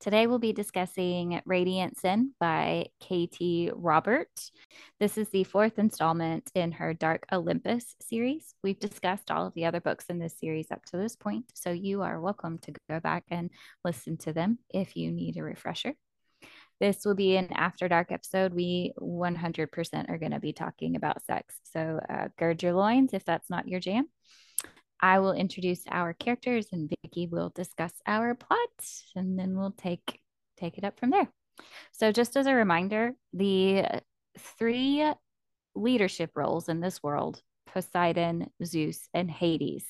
Today we'll be discussing Radiant Sin by Katee Robert. This is the fourth installment in her Dark Olympus series. We've discussed all of the other books in this series up to this point, so you are welcome to go back and listen to them if you need a refresher. This will be an after dark episode. We 100% are going to be talking about sex. So uh, gird your loins if that's not your jam. I will introduce our characters and Vicki will discuss our plot and then we'll take take it up from there. So just as a reminder, the three leadership roles in this world, Poseidon, Zeus, and Hades,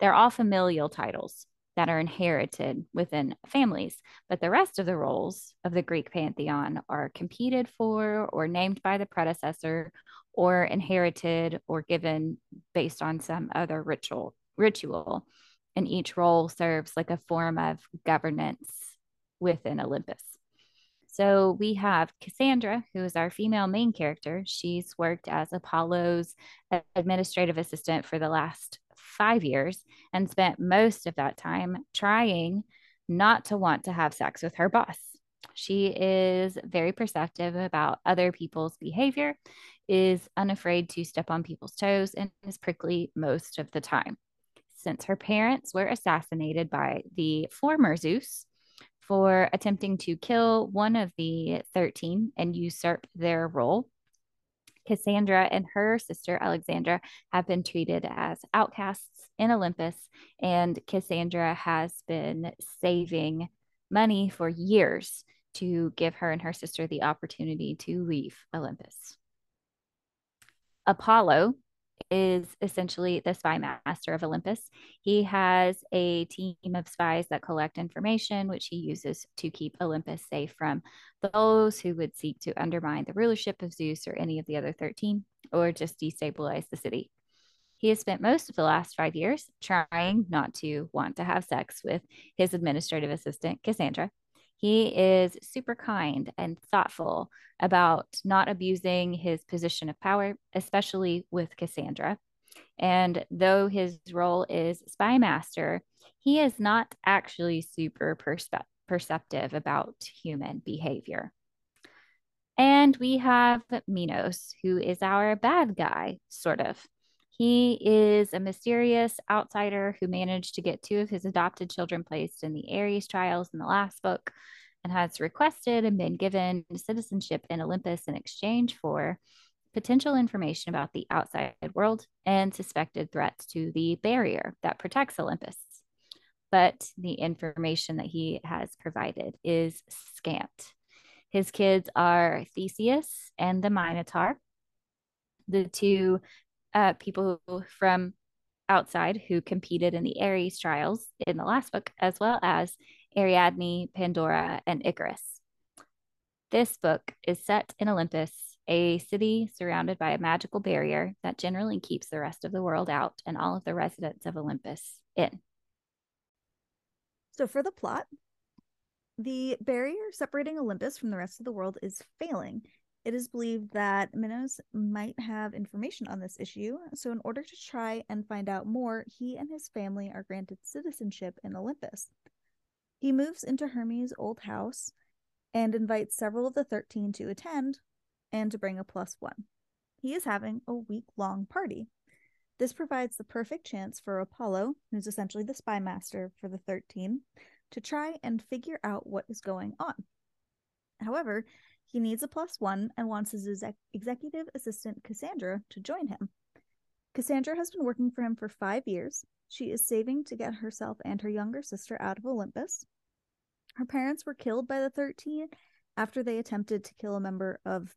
they're all familial titles that are inherited within families, but the rest of the roles of the Greek pantheon are competed for or named by the predecessor or inherited or given based on some other ritual ritual, and each role serves like a form of governance within Olympus. So we have Cassandra, who is our female main character. She's worked as Apollo's administrative assistant for the last five years and spent most of that time trying not to want to have sex with her boss. She is very perceptive about other people's behavior, is unafraid to step on people's toes, and is prickly most of the time since her parents were assassinated by the former Zeus for attempting to kill one of the 13 and usurp their role. Cassandra and her sister Alexandra have been treated as outcasts in Olympus, and Cassandra has been saving money for years to give her and her sister the opportunity to leave Olympus. Apollo, is essentially the spy master of Olympus. He has a team of spies that collect information, which he uses to keep Olympus safe from those who would seek to undermine the rulership of Zeus or any of the other 13, or just destabilize the city. He has spent most of the last five years trying not to want to have sex with his administrative assistant, Cassandra, he is super kind and thoughtful about not abusing his position of power, especially with Cassandra. And though his role is spy master, he is not actually super perspe- perceptive about human behavior. And we have Minos, who is our bad guy, sort of. He is a mysterious outsider who managed to get two of his adopted children placed in the Ares trials in the last book and has requested and been given citizenship in Olympus in exchange for potential information about the outside world and suspected threats to the barrier that protects Olympus. But the information that he has provided is scant. His kids are Theseus and the Minotaur, the two uh, people from outside who competed in the Ares trials in the last book, as well as Ariadne, Pandora, and Icarus. This book is set in Olympus, a city surrounded by a magical barrier that generally keeps the rest of the world out and all of the residents of Olympus in. So, for the plot, the barrier separating Olympus from the rest of the world is failing, it is believed that Minos might have information on this issue, so in order to try and find out more, he and his family are granted citizenship in Olympus. He moves into Hermes' old house and invites several of the 13 to attend and to bring a plus one. He is having a week long party. This provides the perfect chance for Apollo, who's essentially the spy master for the 13, to try and figure out what is going on. However, he needs a plus one and wants his exec- executive assistant, Cassandra, to join him. Cassandra has been working for him for five years. She is saving to get herself and her younger sister out of Olympus. Her parents were killed by the 13 after they attempted to kill a member of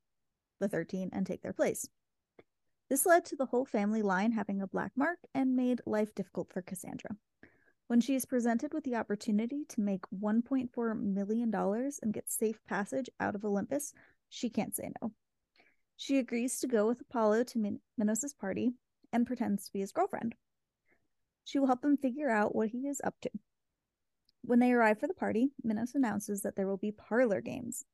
the 13 and take their place. This led to the whole family line having a black mark and made life difficult for Cassandra. When she is presented with the opportunity to make $1.4 million and get safe passage out of Olympus, she can't say no. She agrees to go with Apollo to Min- Minos' party and pretends to be his girlfriend. She will help him figure out what he is up to. When they arrive for the party, Minos announces that there will be parlor games.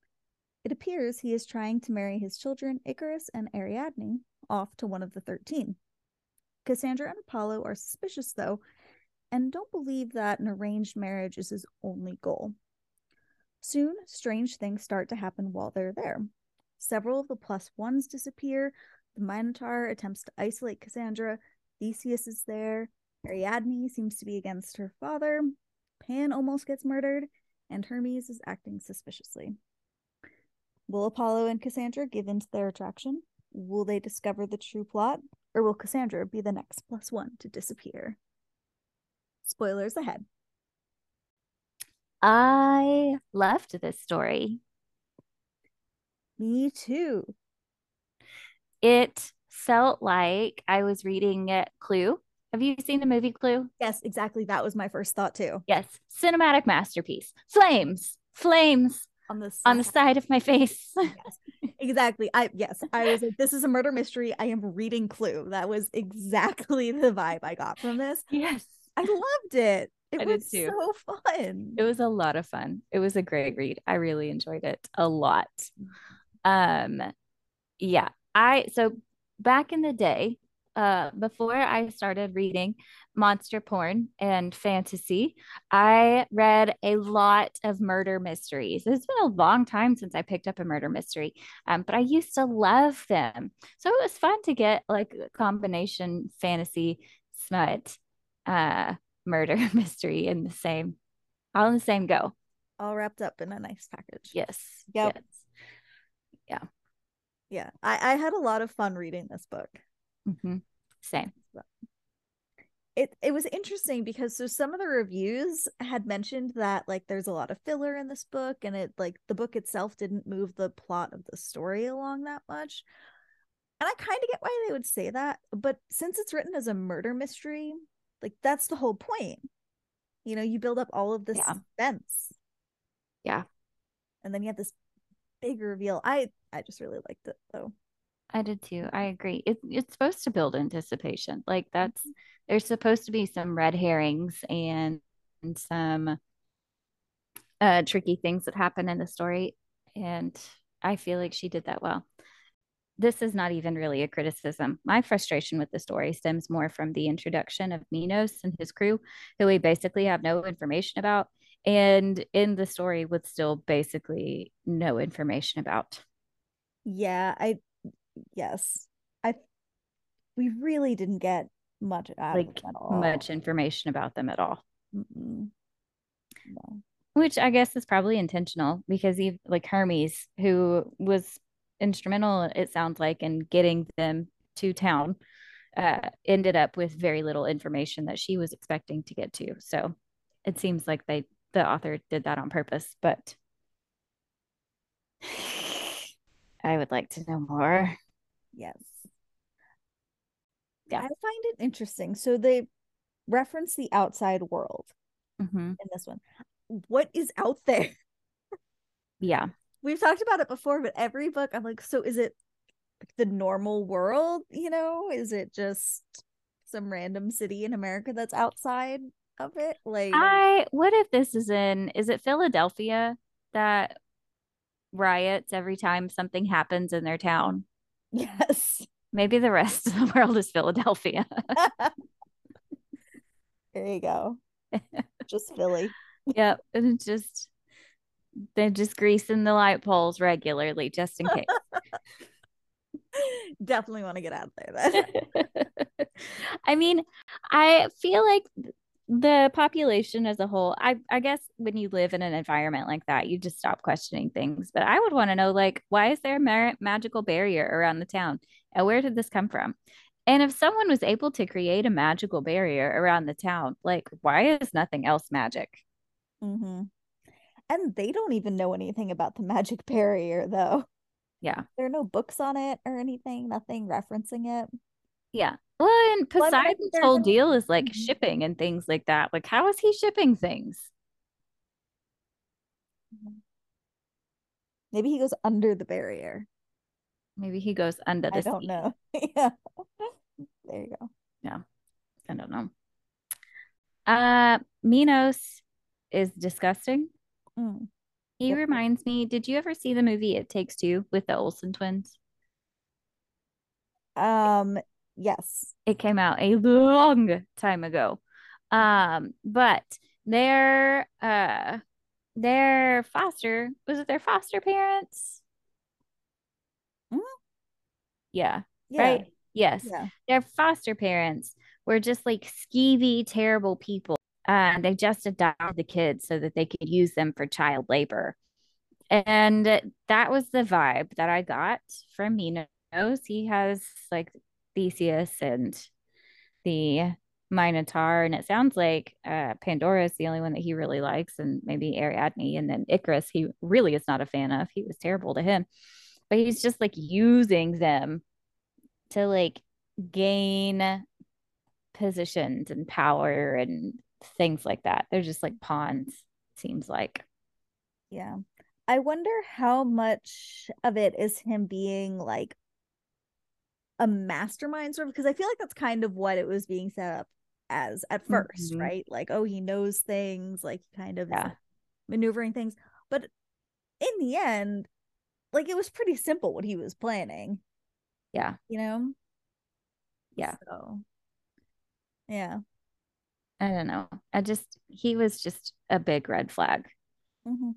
It appears he is trying to marry his children, Icarus and Ariadne, off to one of the 13. Cassandra and Apollo are suspicious, though, and don't believe that an arranged marriage is his only goal. Soon, strange things start to happen while they're there. Several of the plus ones disappear. The Minotaur attempts to isolate Cassandra. Theseus is there. Ariadne seems to be against her father. Pan almost gets murdered, and Hermes is acting suspiciously. Will Apollo and Cassandra give in to their attraction? Will they discover the true plot? Or will Cassandra be the next plus one to disappear? Spoilers ahead. I loved this story. Me too. It felt like I was reading Clue. Have you seen the movie Clue? Yes, exactly. That was my first thought too. Yes, cinematic masterpiece. Flames, flames on the side, on the side of my face. yes, exactly. I yes, I was like, this is a murder mystery. I am reading Clue. That was exactly the vibe I got from this. Yes, I loved it. It I was so fun. It was a lot of fun. It was a great read. I really enjoyed it a lot. Um, yeah, I so back in the day, uh, before I started reading monster porn and fantasy, I read a lot of murder mysteries. It's been a long time since I picked up a murder mystery, um, but I used to love them. So it was fun to get like a combination fantasy smut uh, murder mystery in the same, all in the same go. All wrapped up in a nice package. Yes. Yep. Yes. Yeah. Yeah. I, I had a lot of fun reading this book. Mm-hmm. Same. It it was interesting because so some of the reviews had mentioned that like there's a lot of filler in this book and it like the book itself didn't move the plot of the story along that much. And I kind of get why they would say that, but since it's written as a murder mystery, like that's the whole point. You know, you build up all of this yeah. suspense. Yeah. And then you have this big reveal. I I just really liked it though. I did too. I agree. It, it's supposed to build anticipation. Like that's mm-hmm. there's supposed to be some red herrings and, and some uh tricky things that happen in the story and I feel like she did that well. This is not even really a criticism. My frustration with the story stems more from the introduction of Minos and his crew, who we basically have no information about, and in the story with still basically no information about. Yeah, I yes, I we really didn't get much out like of at all. much information about them at all. No. Which I guess is probably intentional because he like Hermes, who was instrumental, it sounds like, in getting them to town, uh, ended up with very little information that she was expecting to get to. So it seems like they the author did that on purpose, but I would like to know more. Yes. Yeah. I find it interesting. So they reference the outside world mm-hmm. in this one. What is out there? Yeah. We've talked about it before, but every book I'm like, so is it the normal world? You know, is it just some random city in America that's outside of it? Like, I, what if this is in, is it Philadelphia that riots every time something happens in their town. Yes. Maybe the rest of the world is Philadelphia. there you go. just Philly. Yep. And just they're just greasing the light poles regularly just in case. Definitely want to get out there then. I mean, I feel like the population as a whole I, I guess when you live in an environment like that you just stop questioning things but i would want to know like why is there a mar- magical barrier around the town and where did this come from and if someone was able to create a magical barrier around the town like why is nothing else magic mm-hmm. And they don't even know anything about the magic barrier though yeah there are no books on it or anything nothing referencing it yeah well, and Poseidon's whole deal is like mm-hmm. shipping and things like that. Like, how is he shipping things? Maybe he goes under the barrier. Maybe he goes under the I don't sea. know. yeah. There you go. Yeah. I don't know. Uh Minos is disgusting. Mm. He Yep. reminds me, did you ever see the movie It Takes Two with the Olsen twins? Um, yes. It came out a long time ago. Um, but their uh their foster was it their foster parents? Mhm. Yeah, Yeah. right? Yes. Yeah. Their foster parents were just like skeevy, terrible people. Uh, they just adopted the kids so that they could use them for child labor. And that was the vibe that I got from Minos. He has like Theseus and the Minotaur, and it sounds like uh, Pandora is the only one that he really likes, and maybe Ariadne, and then Icarus, he really is not a fan of. He was terrible to him, but he's just like using them to like gain positions and power and things like that. They're just like pawns, seems like. Yeah. I wonder how much of it is him being like a mastermind sort of because I feel like that's kind of what it was being set up as at 1st Mhm. right? Like, oh, he knows things, like kind of Yeah. maneuvering things. But in the end, like it was pretty simple what he was planning, Yeah. you know? Yeah. So yeah. I don't know. I just, he was just a big red flag. Mhm.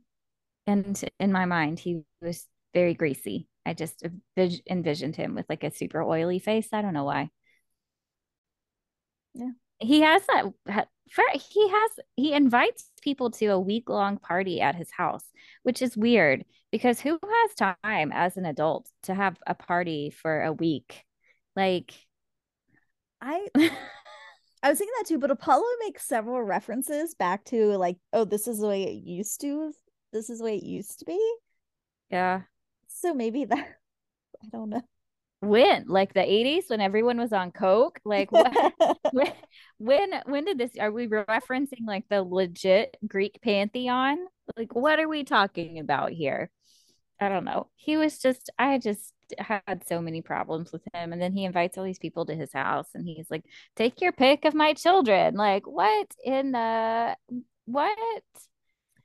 And in my mind, he was very greasy. I just envis- envisioned him with like a super oily face. I don't know why. Yeah. He has that. For, he has he invites people to a week long party at his house, which is weird because who has time as an adult to have a party for a week? Like, I I was thinking that too, but Apollo makes several references back to like, oh, this is the way it used to. This is the way it used to be. yeah. So maybe that I don't know. When? Like the 80s when everyone was on coke? Like what? when when when did this are we referencing like the legit Greek pantheon? Like what are we talking about here? I don't know. He was just I just had so many problems with him and then he invites all these people to his house and he's like take your pick of my children. Like what in the what?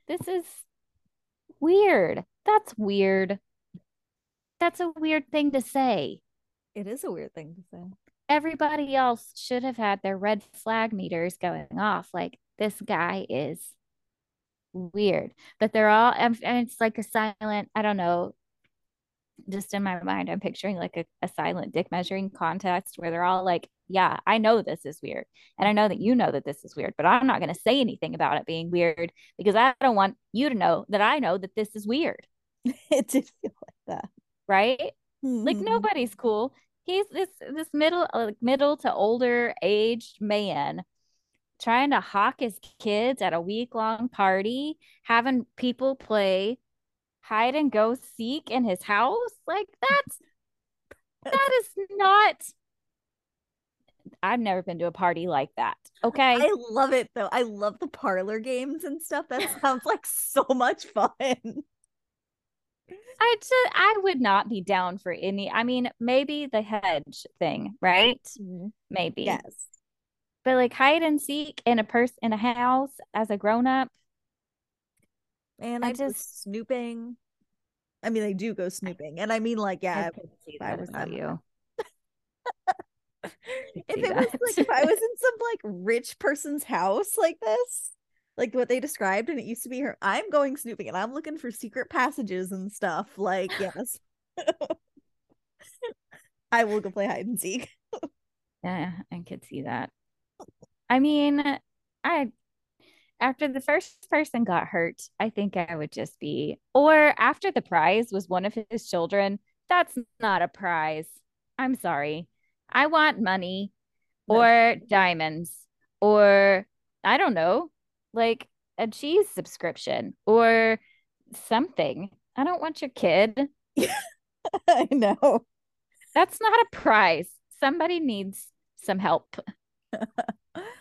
This is weird. That's weird. That's a weird thing to say It is a weird thing to say. everybody else should have had their red flag meters going off. Like this guy is weird, but they're all, and it's like a silent, I don't know. Just in my mind, I'm picturing like a, a silent dick measuring contest where they're all like, Yeah, I know this is weird. And I know that you know that this is weird, but I'm not going to say anything about it being weird because I don't want you to know that I know that this is weird. it did feel like that. Right. like Mhm. nobody's cool. He's this this middle like middle to older aged man trying to hawk his kids at a week long party, having people play hide and go seek in his house. Like that's that is not I've never been to a party like that. Okay. I love it though. I love the parlor games and stuff. That sounds like so much fun. I just I would not be down for any. I mean, maybe the hedge thing, right? Mm-hmm. Maybe. Yes. But like hide and seek in a person in a house as a grown up, And I I just snooping. I mean, they do go snooping, and I mean, like, yeah, I I was them. you. if it was like if I was in some like rich person's house like this, like what they described, and it used to be her, I'm going snooping and I'm looking for secret passages and stuff. Like, yes, I will go play hide and seek. Yeah, I could see that. I mean, I after the first person got hurt, I think I would just be, or after the prize was one of his children, that's not a prize. I'm sorry. I want money No. or diamonds or I don't know, like a cheese subscription or something. I don't want your kid. I know. That's not a prize. Somebody needs some help.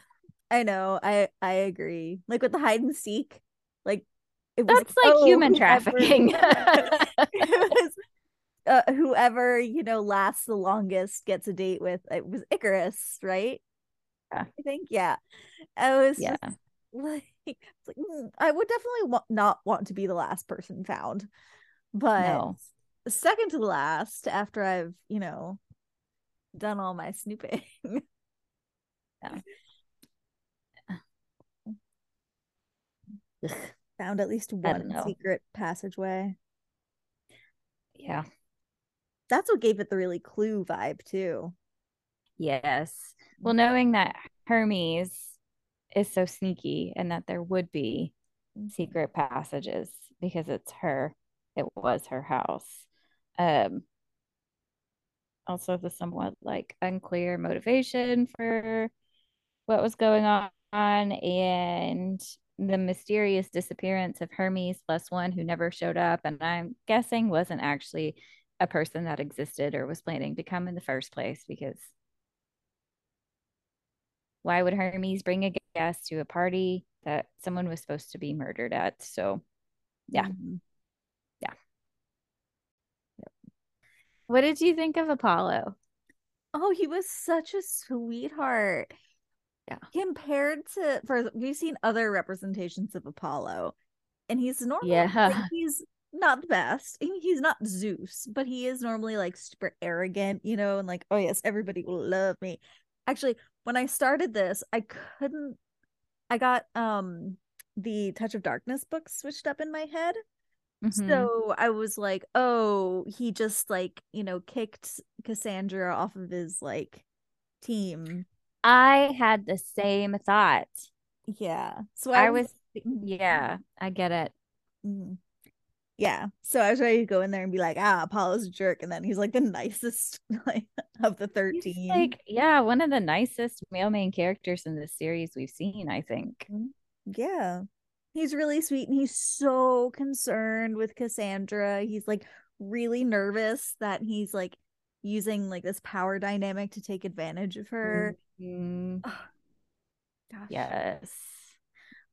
I know. I I agree. Like with the hide and seek, like it was That's like oh, human trafficking. it was uh, whoever you know lasts the longest gets a date with it was Icarus, right? Yeah. I think yeah. I was Yeah. like, like, mm, I would definitely wa- not want to be the last person found, but No. second to the last after I've you know done all my snooping. Yeah. Found at least one secret passageway. Yeah. That's what gave it the really clue vibe too. Yes. Well, knowing that Hermes is so sneaky and that there would be secret passages because it's her, it was her house. Um, also, the somewhat like unclear motivation for what was going on and the mysterious disappearance of Hermes plus one who never showed up, and I'm guessing wasn't actually a person that existed or was planning to come in the first place because why would Hermes bring a guest to a party that someone was supposed to be murdered at? So, yeah. Mhm. What did you think of Apollo? Oh, he was such a sweetheart. Yeah. Compared to for we've seen other representations of Apollo, and he's normally Yeah. like, he's not the best. I mean, he's not Zeus, but he is normally like super arrogant, you know, and like, oh yes, everybody will love me. Actually, when I started this, I couldn't I got um the Touch of Darkness book switched up in my head. Mhm. So I was like, oh, he just like, you know, kicked Cassandra off of his like team. I had the same thought. Yeah. So I I, was, yeah, I get it. Mhm. Yeah. So I was ready to go in there and be like, ah, Apollo's a jerk. And then he's like the nicest like of the He's 13. like, yeah, one of the nicest male main characters in this series we've seen, I think. yeah. He's really sweet and he's so concerned with Cassandra. He's like really nervous that he's like using like this power dynamic to take advantage of her. Mm. Gosh. Yes.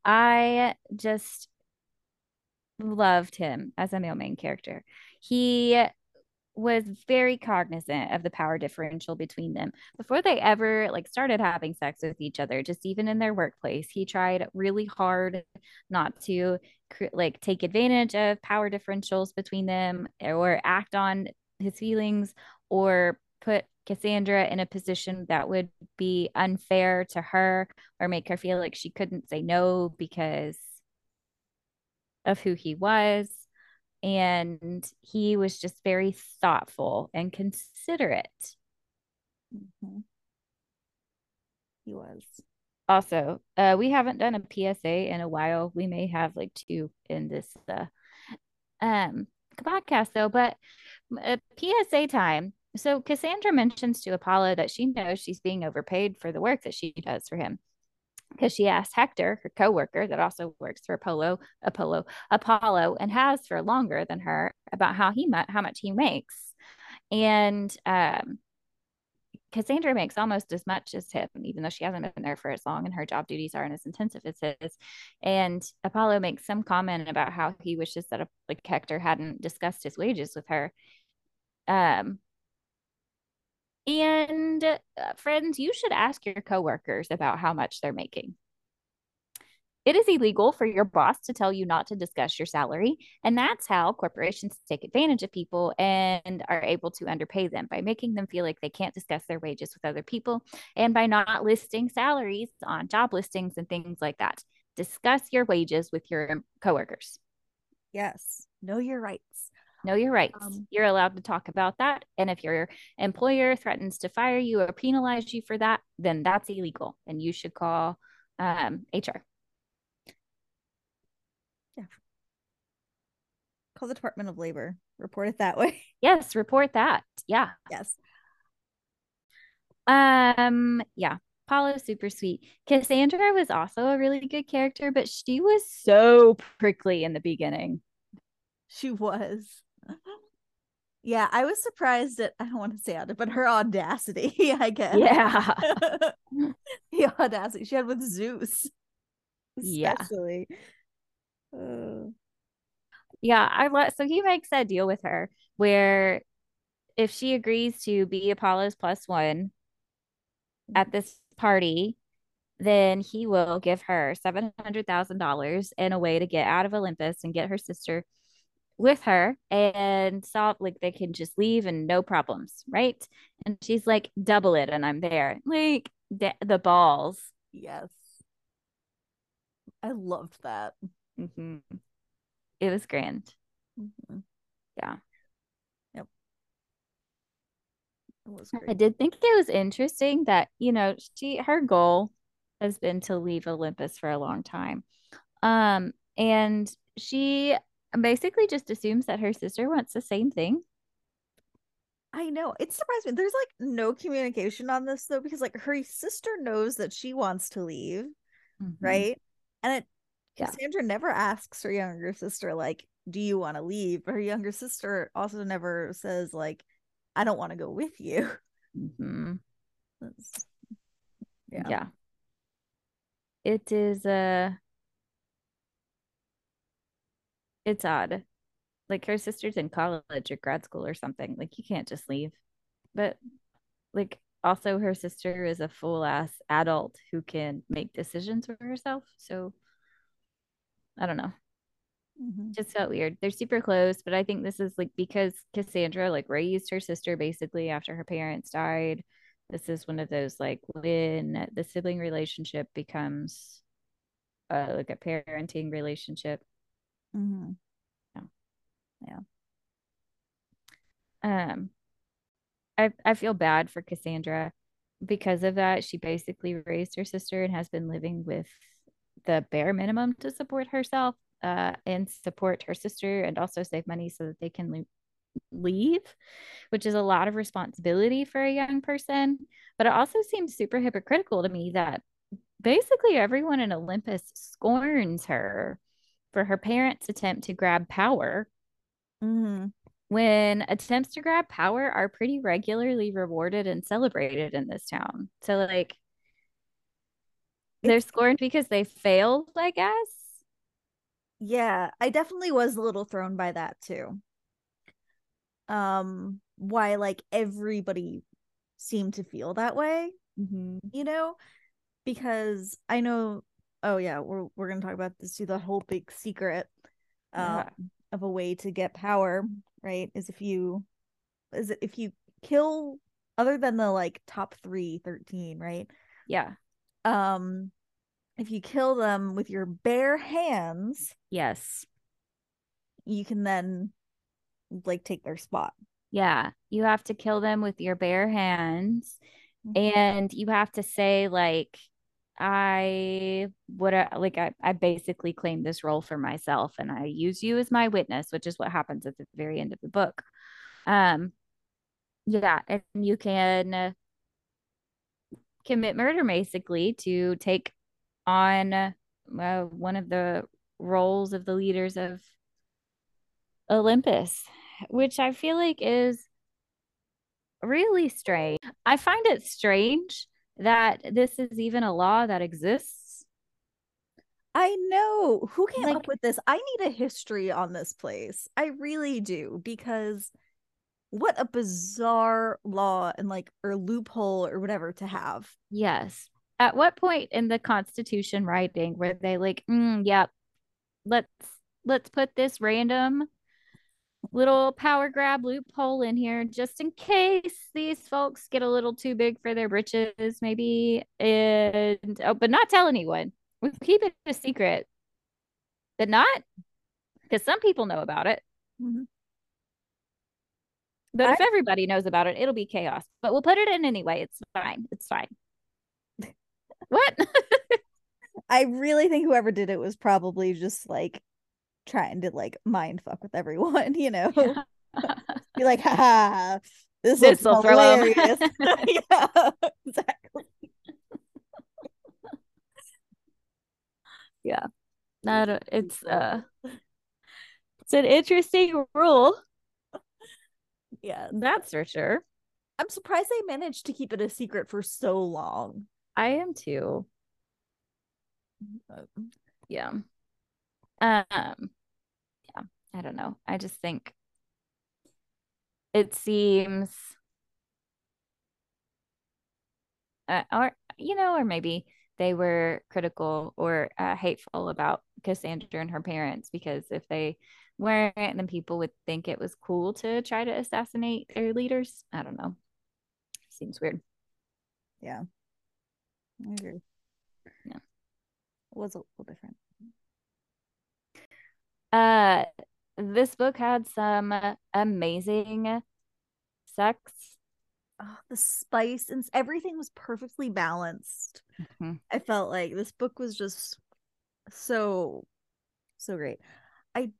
I just loved him as a male main character. He was very cognizant of the power differential between them before they ever like started having sex with each other just even in their workplace he tried really hard not to like take advantage of power differentials between them or act on his feelings or put Cassandra in a position that would be unfair to her or make her feel like she couldn't say no because of who he was and he was just very thoughtful and considerate. Mhm. He was. Also, uh, we haven't done a PSA in a while. We may have like two in this uh, um podcast though, but a PSA time. So Cassandra mentions to Apollo that she knows she's being overpaid for the work that she does for him. Because she asked Hector, her coworker that also works for Apollo, Apollo, Apollo, and has for longer than her, about how he how much he makes, and um, Cassandra makes almost as much as him, even though she hasn't been there for as long, and her job duties aren't as intensive as his. And Apollo makes some comment about how he wishes that like Hector hadn't discussed his wages with her. Um, and uh, friends, you should ask your coworkers about how much they're making. It is illegal for your boss to tell you not to discuss your salary. And that's how corporations take advantage of people and are able to underpay them by making them feel like they can't discuss their wages with other people and by not listing salaries on job listings and things like that. Discuss your wages with your coworkers. Yes. Know your rights. Know your rights. Um, You're allowed to talk about that. And if your employer threatens to fire you or penalize you for that, then that's illegal. And you should call um, HR. Yeah. Call the Department of Labor. Report it that way. Yes, report that. Yeah. yes. Um, yeah. Apollo super sweet. Cassandra was also a really good character, but she was so prickly in the beginning. She was. Yeah, I was surprised at I don't want to say it, but her audacity, I guess. Yeah. the audacity she had with Zeus. Yeah. Especially. Uh, Yeah, I love so he makes that deal with her where if she agrees to be Apollo's plus one at this party, then he will give her $700,000 and a way to get out of Olympus and get her sister with her and solve like they can just leave and no problems, right? And she's like, double it, and I'm there. Like the, the balls. Yes. I loved that. Mm-hmm. It was grand. Mhm. Yeah. Yep. It was I did think it was interesting that, you know, she her goal has been to leave Olympus for a long time. Um, and she basically just assumes that her sister wants the same thing. I know. It surprised me. There's like no communication on this though, because like her sister knows that she wants to leave, Mhm. right? And it Yeah. Cassandra never asks her younger sister, like, do you want to leave? But her younger sister also never says, like, I don't want to go with you. Mhm. Yeah. Yeah. It is uh it's odd. Like her sister's in college or grad school or something. Like you can't just leave. But like also her sister is a full ass adult who can make decisions for herself. So I don't know. Mhm. Just felt weird. They're super close, but I think this is like because Cassandra like raised her sister basically after her parents died. This is one of those like when the sibling relationship becomes uh like a parenting relationship. Mhm. Um I I feel bad for Cassandra because of that. She basically raised her sister and has been living with the bare minimum to support herself uh and support her sister and also save money so that they can le- leave, which is a lot of responsibility for a young person. But it also seems super hypocritical to me that basically everyone in Olympus scorns her for her parents' attempt to grab power Mhm. when attempts to grab power are pretty regularly rewarded and celebrated in this town. So, like, they're scorned because they failed, I guess. Yeah, I definitely was a little thrown by that too. Um, why like everybody seemed to feel that way, Mm-hmm. you know? Because I know, oh yeah, we're we're gonna talk about this too. The whole big secret um Yeah. of a way to get power, right? Is if you is it if you kill other than the like top three 13, right? Yeah. Um if you kill them with your bare hands, Yes. you can then like take their spot. Yeah. You have to kill them with your bare hands. Mhm. And you have to say, like, I would like I, I basically claim this role for myself and I use you as my witness, which is what happens at the very end of the book. Um yeah, and you can commit murder basically to take on uh, one of the roles of the leaders of Olympus, which I feel like is really strange. I find it strange that this is even a law that exists. I know who came Like- up with this. I need a history on this place. I really do because what a bizarre law and like or loophole or whatever to have. Yes. At what point in the Constitution writing were they like, mm, yep, let's let's put this random little power grab loophole in here just in case these folks get a little too big for their britches, maybe. And oh, but not tell anyone. We keep it a secret. But not because some people know about it. Mhm. But if everybody knows about it, it'll be chaos. But we'll put it in anyway. It's fine. It's fine. what? I really think whoever did it was probably just like trying to like mind fuck with everyone, you know. Be like, ha this This'll will throw 'em." hilarious. yeah, exactly. yeah, a, uh, it's uh it's an interesting rule. Yeah. That's for sure. I'm surprised they managed to keep it a secret for so long. I am too. But- Yeah. Um yeah, I don't know. I just think it seems uh, or you know, or maybe they were critical or uh, hateful about Cassandra and her parents because if they weren't, then people would think it was cool to try to assassinate their leaders. I don't know. Seems weird. Yeah. I agree. Yeah. It was a little different. Uh, this book had some amazing sex. Oh, the spice and everything was perfectly balanced. Mm-hmm. I felt like this book was just so so great. I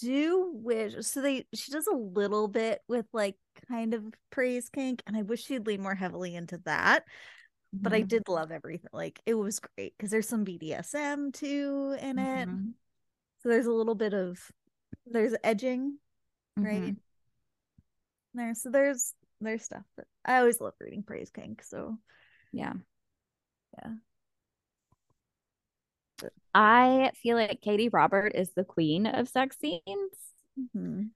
do wish so they she does a little bit with like kind of praise kink and I wish she'd lean more heavily into that. But I Mhm. did love everything. Like it was great because there's some BDSM too in it. Mhm. So there's a little bit of there's edging, right? Mhm. There. So there's there's stuff that I always love reading praise kink. So Yeah. Yeah. But- I feel like Katee Robert is the queen of sex scenes. mhm.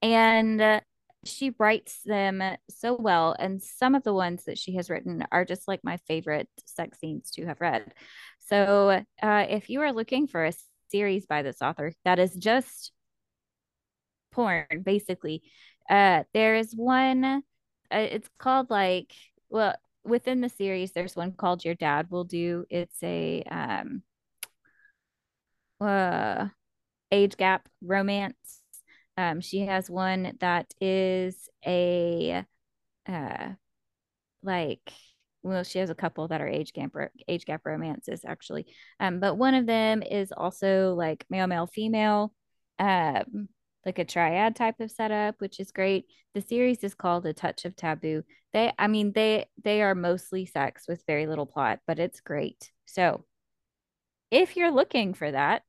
and she writes them so well and some of the ones that she has written are just like my favorite sex scenes to have read so uh, if you are looking for a series by this author that is just porn basically. Uh, there is one uh, it's called like well within the series there's one called your dad will do. It's a um uh age gap romance. Um, she has one that is a uh like well, she has a couple that are age gap age gap romances actually. Um, but one of them is also like male, male, female, um, like a triad type of setup, which is great. The series is called A Touch of Taboo. They, I mean, they they are mostly sex with very little plot, but it's great. So if you're looking for that,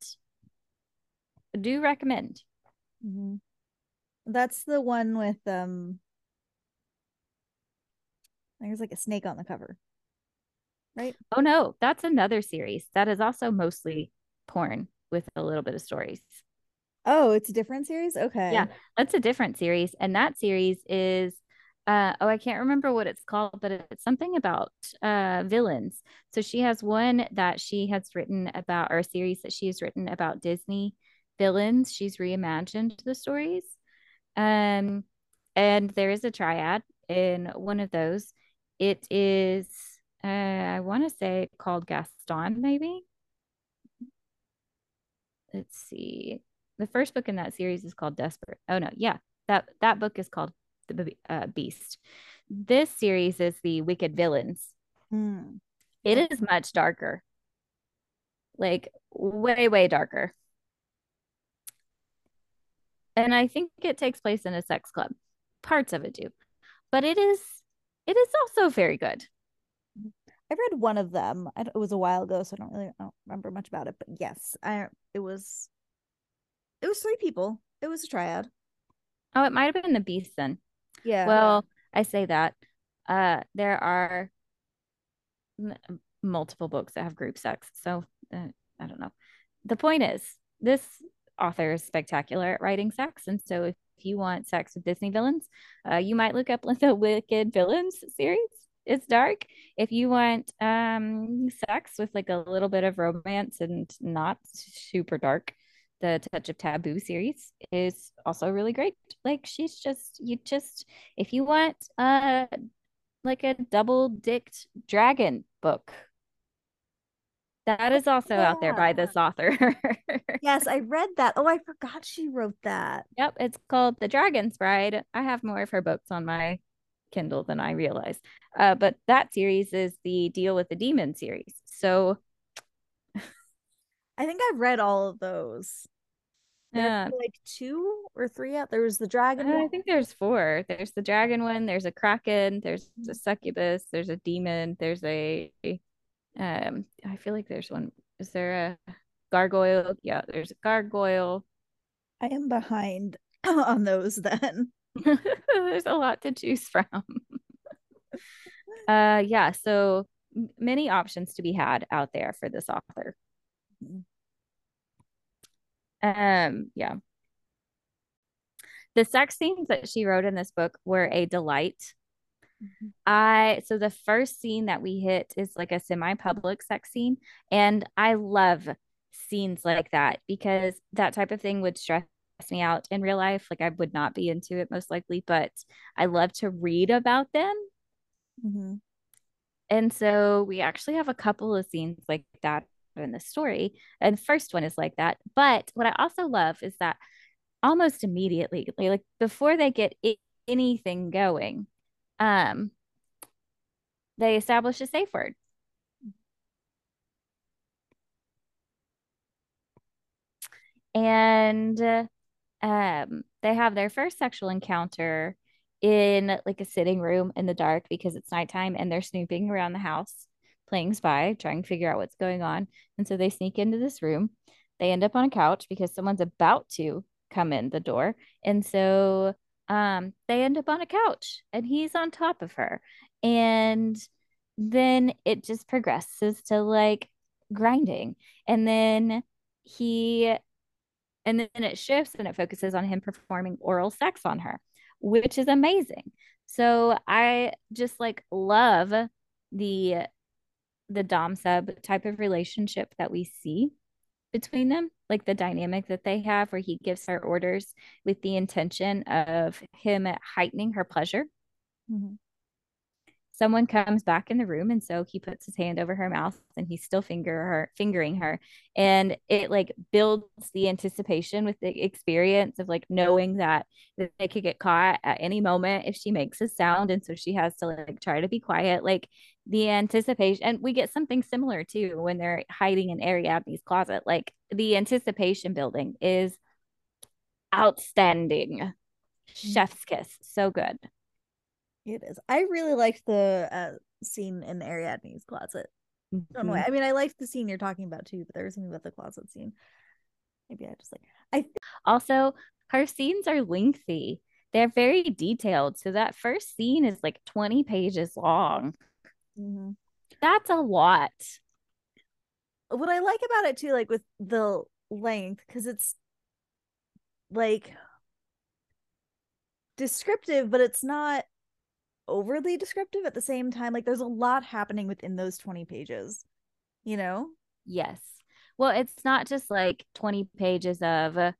do recommend. Mhm. That's the one with um there's like a snake on the cover. Right? Oh no, that's another series that is also mostly porn with a little bit of stories. Oh, it's a different series? Okay. Yeah, that's a different series. And that series is uh oh, I can't remember what it's called, but it's something about uh villains. So she has one that she has written about or a series that she has written about Disney villains. She's reimagined the stories. Um and there is a triad in one of those. It is uh I want to say called Gaston maybe. Let's see. The first book in that series is called Desperate. Oh no, yeah. That that book is called The uh, Beast. This series is the Wicked Villains. Hmm. It is much darker. Like way way darker. And I think it takes place in a sex club. Parts of it do. But it is it is also very good. I read one of them. It was a while ago, so I don't really I don't remember much about it. But yes, I it was it was three people. It was a triad. Oh, it might have been the Beast then. Yeah. Well, I say that. Uh, there are m- multiple books that have group sex. So uh, I don't know. The point is, this author is spectacular at writing sex. And so if, if you want sex with Disney villains, uh, you might look up the Wicked Villains series. It's dark. If you want um, sex with like a little bit of romance and not super dark, the Touch of Taboo series is also really great. Like she's just you just if you want uh like a double dicked dragon book. That is also out there by this author. yes, I read that. Oh, I forgot she wrote that. yep, it's called The Dragon's Bride. I have more of her books on my Kindle than I realize. Uh, but that series is the Deal with the Demon series. So I think I've read all of those. There yeah, like two or three out. There was the dragon one. I think there's four. There's the dragon one, there's a kraken, there's a succubus, there's a demon, there's a um I feel like there's one. Is there a gargoyle? Yeah, there's a gargoyle. I am behind on those then. there's a lot to choose from. uh yeah, so many options to be had out there for this author. Um yeah. the sex scenes that she wrote in this book were a delight. Mm-hmm. I so the first scene that we hit is like a semi-public sex scene, and I love scenes like that because that type of thing would stress me out in real life. Like I would not be into it most likely, but I love to read about them. Mm-hmm. And so we actually have a couple of scenes like that in the story. And the first one is like that. But what I also love is that almost immediately, like before they get anything going, um, they establish a safe word. And um, they have their first sexual encounter in like a sitting room in the dark because it's nighttime and they're snooping around the house playing spy, trying to figure out what's going on. And so they sneak into this room. They end up on a couch because someone's about to come in the door. And so um, they end up on a couch and he's on top of her. And then it just progresses to like grinding. And then he, and then it shifts and it focuses on him performing oral sex on her, which is amazing. So I just like love the the dom sub type of relationship that we see between them like the dynamic that they have where he gives her orders with the intention of him heightening her pleasure. Mm-hmm someone comes back in the room and so he puts his hand over her mouth and he's still finger her fingering her. And it like builds the anticipation with the experience of like knowing that, they could get caught at any moment if she makes a sound and so she has to like try to be quiet. Like the anticipation and we get something similar too when they're hiding in Ariadne's closet. Like the anticipation building is outstanding. Mm. chef's kiss. So good it is. I really liked the uh, scene in Ariadne's closet. Mm-hmm. I mean, I liked the scene you're talking about too, but there was something about the closet scene. Maybe I just like. I th- also her scenes are lengthy. They're very detailed. So that first scene is like 20 pages long. Mm-hmm. That's a lot. What I like about it too, like with the length, because it's like descriptive, but it's not overly descriptive at the same time like there's a lot happening within those 20 pages you know? Yes. Well it's not just like 20 pages of a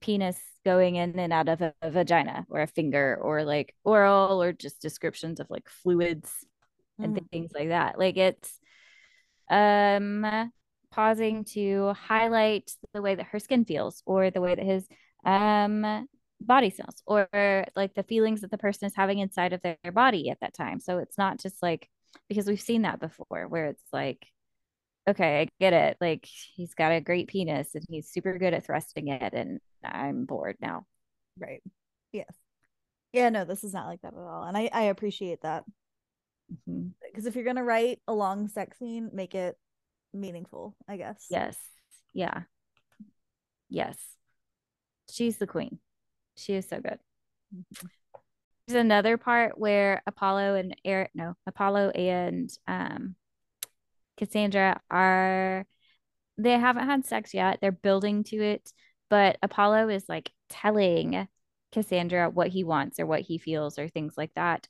penis going in and out of a, a vagina or a finger or like oral or just descriptions of like fluids and mm. things like that. Like it's um pausing to highlight the way that her skin feels or the way that his um body cells or like the feelings that the person is having inside of their, body at that time. So it's not just like because we've seen that before where it's like okay, I get it. Like he's got a great penis and he's super good at thrusting it and I'm bored now. Right. Yes. Yeah, no, this is not like that at all. And I I appreciate that. Because mm-hmm. if you're going to write a long sex scene, make it meaningful, I guess. Yes. Yeah. Yes. She's the queen. She is so good. There's another part where Apollo and Eric, no, Apollo and um, Cassandra are, they haven't had sex yet. They're building to it, but Apollo is like telling Cassandra what he wants or what he feels or things like that.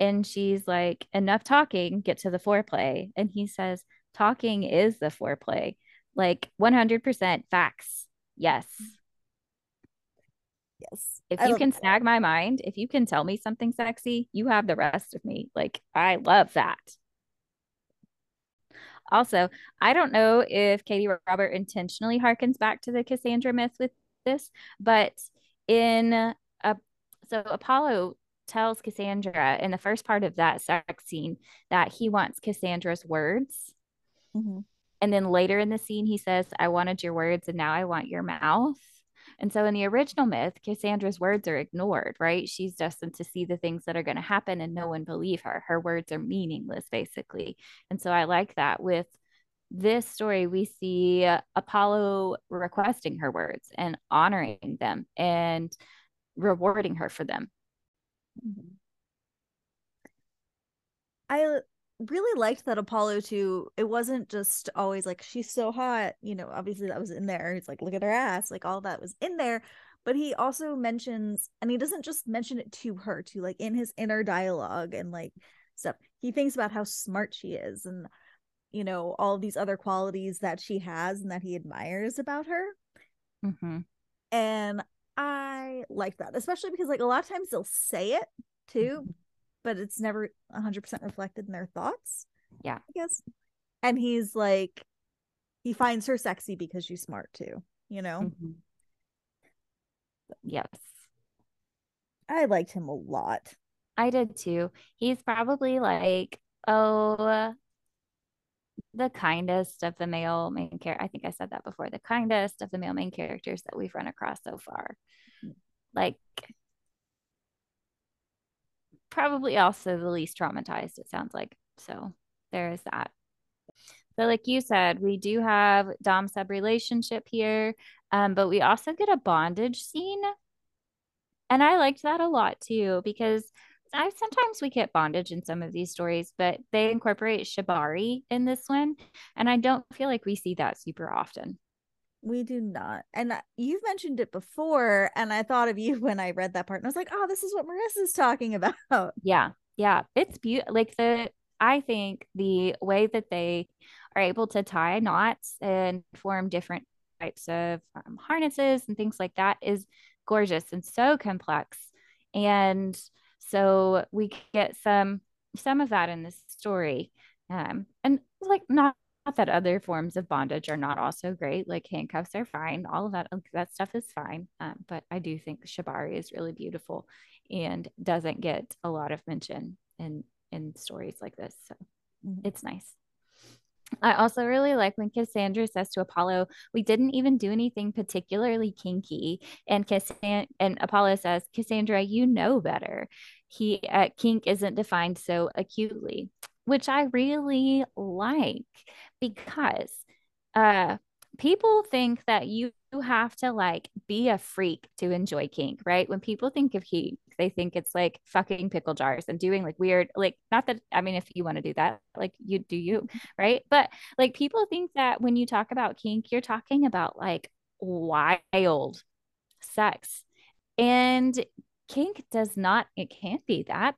And she's like, enough talking, get to the foreplay. And he says, talking is the foreplay. Like 100% facts. Yes. Yes. If you can snag my mind, if you can tell me something sexy, you have the rest of me. Like, I love that. Also, I don't know if Katee Robert intentionally harkens back to the Cassandra myth with this, but in a so Apollo tells Cassandra in the first part of that sex scene that he wants Cassandra's words. Mm-hmm. And then later in the scene, he says, I wanted your words and now I want your mouth. And so in the original myth, Cassandra's words are ignored, right? She's destined to see the things that are going to happen and no one believe her. Her words are meaningless, basically. And so I like that with this story, we see Apollo requesting her words and honoring them and rewarding her for them. Mm-hmm. I really liked that Apollo too. It wasn't just always like she's so hot, you know, obviously that was in there. It's like look at her ass, like all that was in there, but he also mentions and he doesn't just mention it to her to like in his inner dialogue and like stuff he thinks about how smart she is and you know all these other qualities that she has and that he admires about her mm-hmm. and i like that especially because like a lot of times they'll say it too mm-hmm. But it's never 100% reflected in their thoughts yeah i guess and he's like he finds her sexy because she's smart too you know mm-hmm. yes i liked him a lot i did too he's probably like oh the kindest of the male main character. I think I said that before. The kindest of the male main characters that we've run across so far. Like, probably also the least traumatized, it sounds like. So there is that. But like you said, we do have Dom sub relationship here, um, but we also get a bondage scene. And I liked that a lot too, because I sometimes we get bondage in some of these stories, but they incorporate shibari in this one, and I don't feel like we see that super often. We do not. And you've mentioned it before, and I thought of you when I read that part, and I was like, "Oh, this is what Marissa's talking about." Yeah, yeah, it's beautiful. Like the, I think the way that they are able to tie knots and form different types of um, harnesses and things like that is gorgeous and so complex, and so we get some some of that in this story. Um, and like not, not that other forms of bondage are not also great. Like handcuffs are fine. All of that that stuff is fine. Um, but I do think Shibari is really beautiful and doesn't get a lot of mention in in stories like this. So mm-hmm. it's nice. I also really like when Cassandra says to Apollo, "We didn't even do anything particularly kinky," and Cassan- and Apollo says, "Cassandra, you know better. He uh, kink isn't defined so acutely," which I really like because uh, people think that you have to like be a freak to enjoy kink, right? When people think of kink, they think it's like fucking pickle jars and doing like weird, like, not that, I mean, if you want to do that, like, you do you, right? But like, people think that when you talk about kink, you're talking about like wild sex. And kink does not, it can't be that.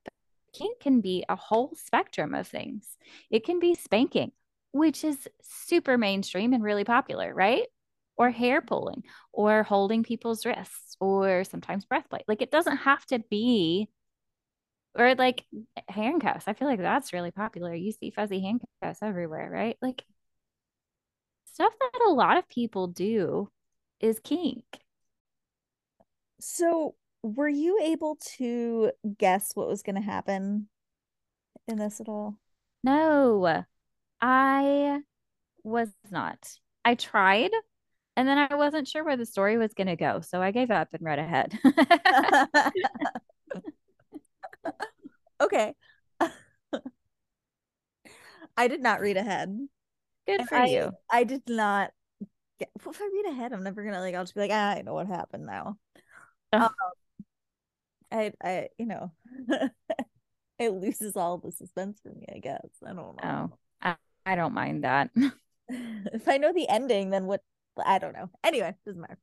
Kink can be a whole spectrum of things. It can be spanking, which is super mainstream and really popular, right? Or hair pulling, or holding people's wrists, or sometimes breath play. Like it doesn't have to be, or like handcuffs. I feel like that's really popular. You see fuzzy handcuffs everywhere, right? Like stuff that a lot of people do is kink. So, were you able to guess what was going to happen in this at all? No. I was not. I tried and then I wasn't sure where the story was going to go. So I gave up and read ahead. okay. I did not read ahead. Good for I, you. I did not get, if I read ahead, I'm never gonna like I'll just be like, ah, I know what happened now. Um, I I you know it loses all the suspense for me, I guess. I don't know. Oh, I, I don't mind that. if I know the ending, then what I don't know. Anyway, doesn't matter.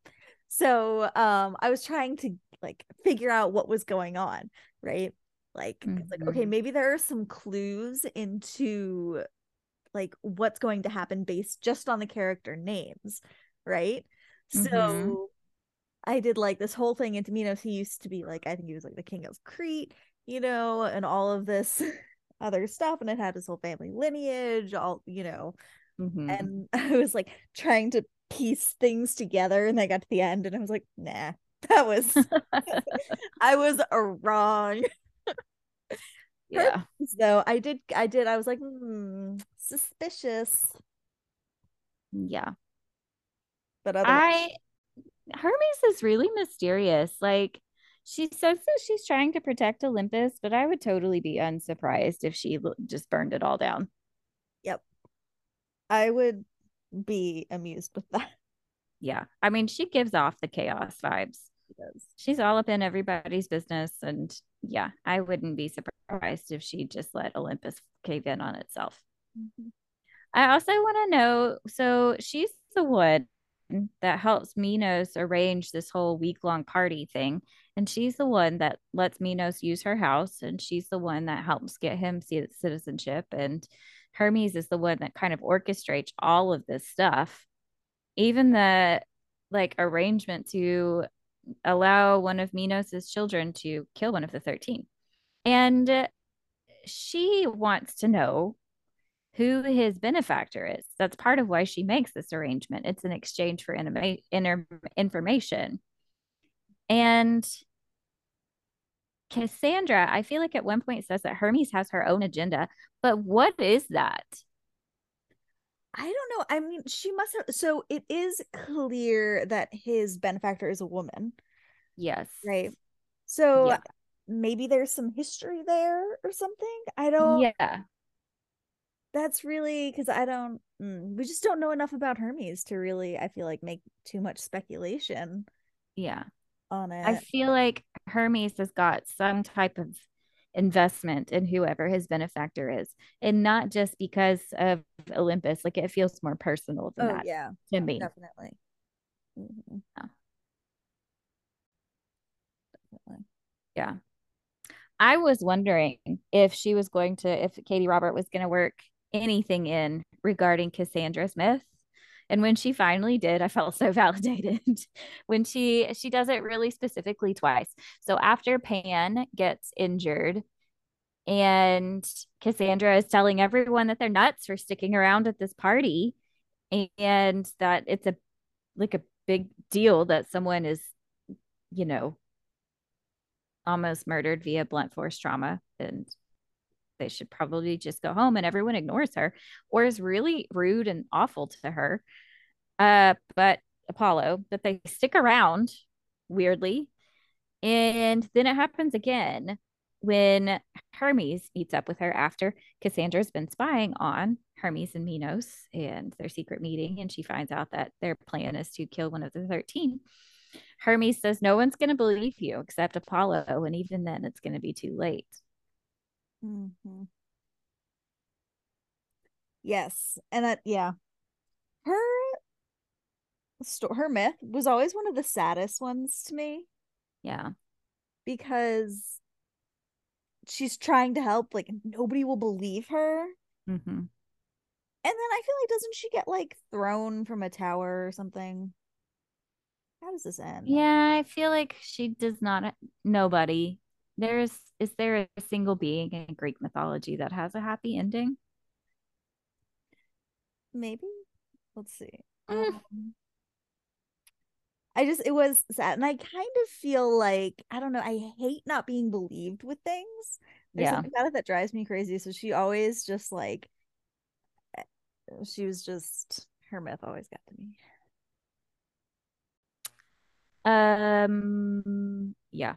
So um I was trying to like figure out what was going on, right? Like mm-hmm. like okay, mm-hmm. maybe there are some clues into like what's going to happen based just on the character names, right? Mm-hmm. So I did like this whole thing into Minos. He used to be like, I think he was like the king of Crete, you know, and all of this other stuff. And it had his whole family lineage, all, you know. Mm-hmm. And I was like trying to piece things together. And I got to the end and I was like, nah, that was, I was wrong. yeah. So I did, I did, I was like, hmm, suspicious. Yeah. But otherwise- I, Hermes is really mysterious. Like, she says that she's trying to protect Olympus, but I would totally be unsurprised if she just burned it all down. Yep. I would be amused with that. Yeah. I mean, she gives off the chaos vibes. She does. She's all up in everybody's business. And yeah, I wouldn't be surprised if she just let Olympus cave in on itself. Mm-hmm. I also want to know so she's the wood that helps Minos arrange this whole week long party thing. And she's the one that lets Minos use her house. And she's the one that helps get him see citizenship. And Hermes is the one that kind of orchestrates all of this stuff. Even the like arrangement to allow one of Minos's children to kill one of the 13. And she wants to know who his benefactor is. That's part of why she makes this arrangement. It's an exchange for inter- information. And Cassandra, I feel like at one point says that Hermes has her own agenda, but what is that? I don't know. I mean, she must have. So it is clear that his benefactor is a woman. Yes. Right. So yeah. maybe there's some history there or something. I don't. Yeah. That's really because I don't. Mm, we just don't know enough about Hermes to really. I feel like make too much speculation. Yeah. On it. I feel like Hermes has got some type of investment in whoever his benefactor is and not just because of olympus like it feels more personal than oh, that yeah to me definitely mm-hmm. yeah. definitely yeah i was wondering if she was going to if Katee robert was going to work anything in regarding cassandra's myth. And when she finally did i felt so validated when she she does it really specifically twice. So after pan gets injured and cassandra is telling everyone that they're nuts for sticking around at this party and that it's a like a big deal that someone is you know almost murdered via blunt force trauma and they should probably just go home and everyone ignores her or is really rude and awful to her. Uh, but Apollo, that they stick around weirdly. And then it happens again when Hermes meets up with her after Cassandra's been spying on Hermes and Minos and their secret meeting. And she finds out that their plan is to kill one of the 13. Hermes says, No one's going to believe you except Apollo. And even then, it's going to be too late. Mm-hmm. Yes, and that yeah, her sto- her myth was always one of the saddest ones to me. Yeah, because she's trying to help, like nobody will believe her. Mm-hmm. And then I feel like doesn't she get like thrown from a tower or something? How does this end? Yeah, I feel like she does not. Nobody there's is there a single being in Greek mythology that has a happy ending? Maybe. Let's see. Mm. Um, I just it was sad, and I kind of feel like I don't know. I hate not being believed with things. There's yeah. something about it that drives me crazy. So she always just like eh, she was just her myth always got to me. Um. Yeah.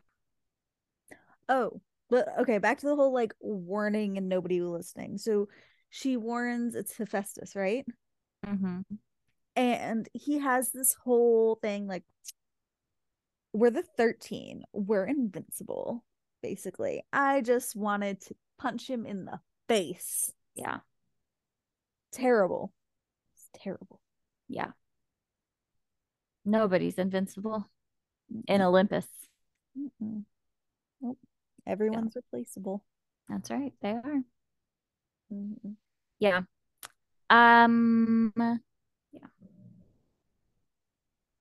Oh, but okay, back to the whole like warning and nobody listening. So she warns it's Hephaestus, right? Mm-hmm. And he has this whole thing like, we're the 13, we're invincible, basically. I just wanted to punch him in the face. Yeah. Terrible. It's terrible. Yeah. Nobody's invincible in Olympus. Mm-mm. Nope. Everyone's yeah. replaceable. That's right. They are. Mm-hmm. Yeah. Um yeah.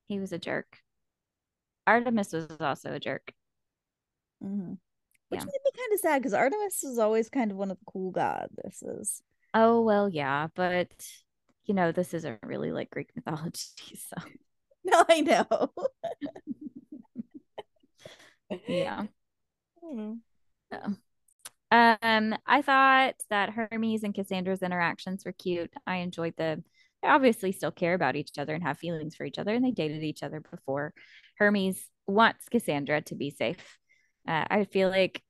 He was a jerk. Artemis was also a jerk. Mm-hmm. Which yeah. made me kind of sad because Artemis is always kind of one of the cool goddesses. Oh well, yeah, but you know this isn't really like Greek mythology, so. No, I know. yeah. Mm-hmm. Yeah. Um, I thought that Hermes and Cassandra's interactions were cute. I enjoyed them. They obviously still care about each other and have feelings for each other, and they dated each other before. Hermes wants Cassandra to be safe. Uh, I feel like,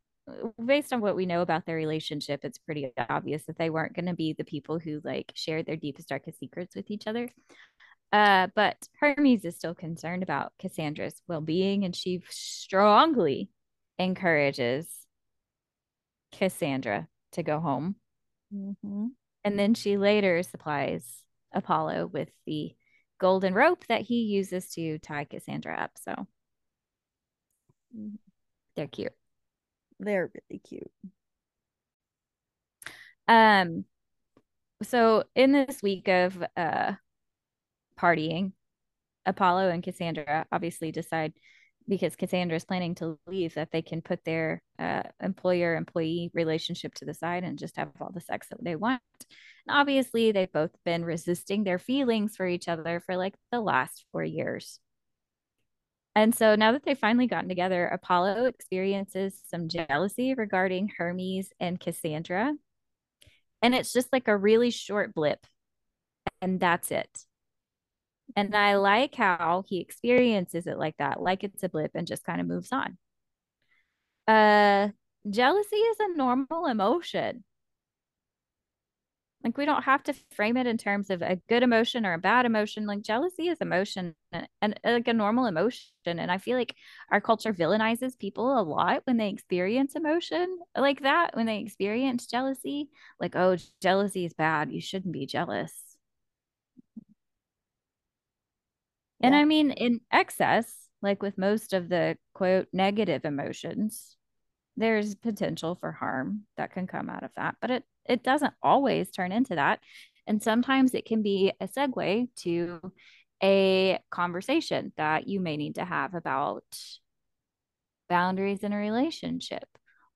based on what we know about their relationship, it's pretty obvious that they weren't going to be the people who like shared their deepest, darkest secrets with each other. Uh, but Hermes is still concerned about Cassandra's well being, and she strongly encourages Cassandra to go home. Mm-hmm. And then she later supplies Apollo with the golden rope that he uses to tie Cassandra up. So Mhm. they're cute. They're really cute. Um, so in this week of uh partying, Apollo and Cassandra obviously decide because Cassandra is planning to leave that they can put their uh, employer employee relationship to the side and just have all the sex that they want. And obviously, they've both been resisting their feelings for each other for like the last four years. And so now that they've finally gotten together, Apollo experiences some jealousy regarding Hermes and Cassandra. And it's just like a really short blip. And that's it. And I like how he experiences it like that, like it's a blip and just kind of moves on. Uh jealousy is a normal emotion. Like we don't have to frame it in terms of a good emotion or a bad emotion. Like jealousy is emotion and, and like a normal emotion. And I feel like our culture villainizes people a lot when they experience emotion like that, when they experience jealousy. Like, oh, jealousy is bad. You shouldn't be jealous. And Yeah. I mean, in excess, like with most of the quote negative emotions, there's potential for harm that can come out of that, but it it doesn't always turn into that. And sometimes it can be a segue to a conversation that you may need to have about boundaries in a relationship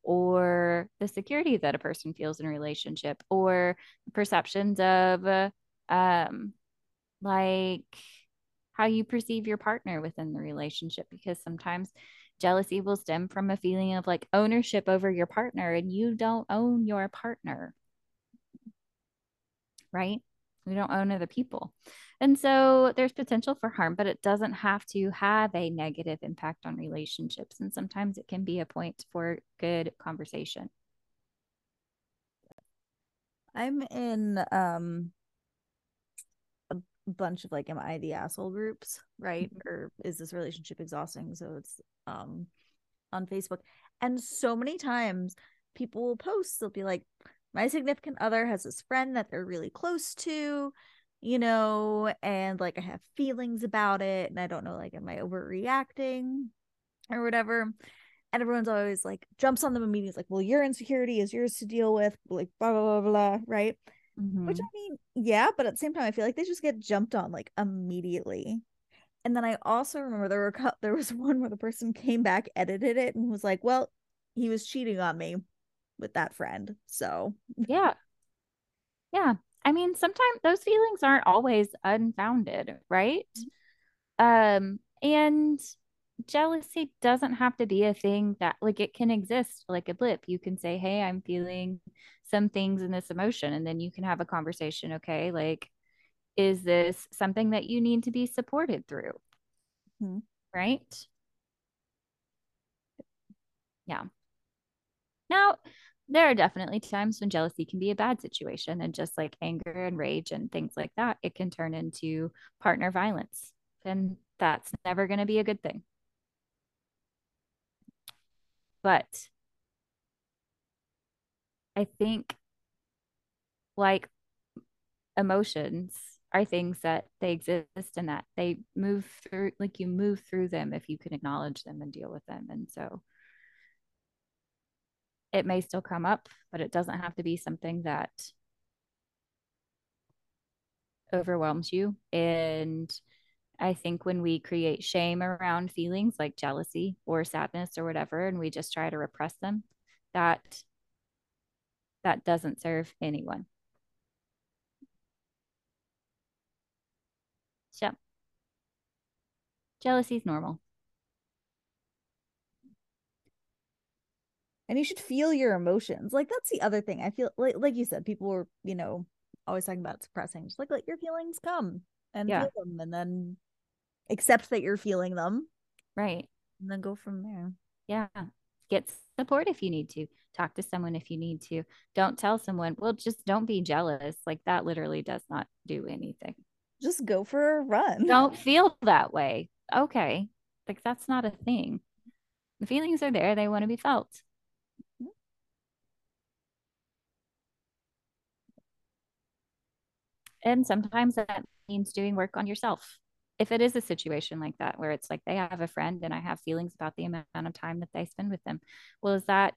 or the security that a person feels in a relationship or perceptions of um like how you perceive your partner within the relationship because sometimes jealousy will stem from a feeling of like ownership over your partner and you don't own your partner. Right? We don't own other people. And so there's potential for harm but it doesn't have to have a negative impact on relationships and sometimes it can be a point for good conversation. I'm in um bunch of like am I the asshole groups, right? Or is this relationship exhausting? So it's um on Facebook. And so many times people will post, they'll be like, my significant other has this friend that they're really close to, you know, and like I have feelings about it and I don't know, like, am I overreacting or whatever? And everyone's always like jumps on them immediately, it's like, well, your insecurity is yours to deal with, like blah blah blah blah, right? Mhm. Which I mean, yeah, but at the same time, I feel like they just get jumped on like immediately. And then I also remember there were there was one where the person came back, edited it, and was like, "Well, he was cheating on me with that friend." So yeah yeah i mean sometimes those feelings aren't always unfounded right um and jealousy doesn't have to be a thing that like it can exist like a blip you can say hey i'm feeling some things in this emotion and then you can have a conversation okay like is this something that you need to be supported through? Mhm. right? Yeah. Now there are definitely times when jealousy can be a bad situation and just like anger and rage and things like that it can turn into partner violence and that's never going to be a good thing. But I think like emotions are things that they exist and that they move through, like you move through them if you can acknowledge them and deal with them. And so it may still come up, but it doesn't have to be something that overwhelms you. And I think when we create shame around feelings like jealousy or sadness or whatever, and we just try to repress them, that that doesn't serve anyone. So jealousy is normal. and you should feel your emotions. Like that's the other thing. I feel like like you said, people were, you know, always talking about suppressing. Just like let your feelings come and Yeah. feel them and then accept that you're feeling them Right. and then go from there. Yeah. Get support if you need to. Talk to someone if you need to. Don't tell someone, well, just don't be jealous. Like that literally does not do anything. Just go for a run. Don't feel that way. Okay. Like that's not a thing. The feelings are there, they want to be felt. And sometimes that means doing work on yourself. If it is a situation like that where it's like they have a friend and I have feelings about the amount of time that they spend with them, well, is that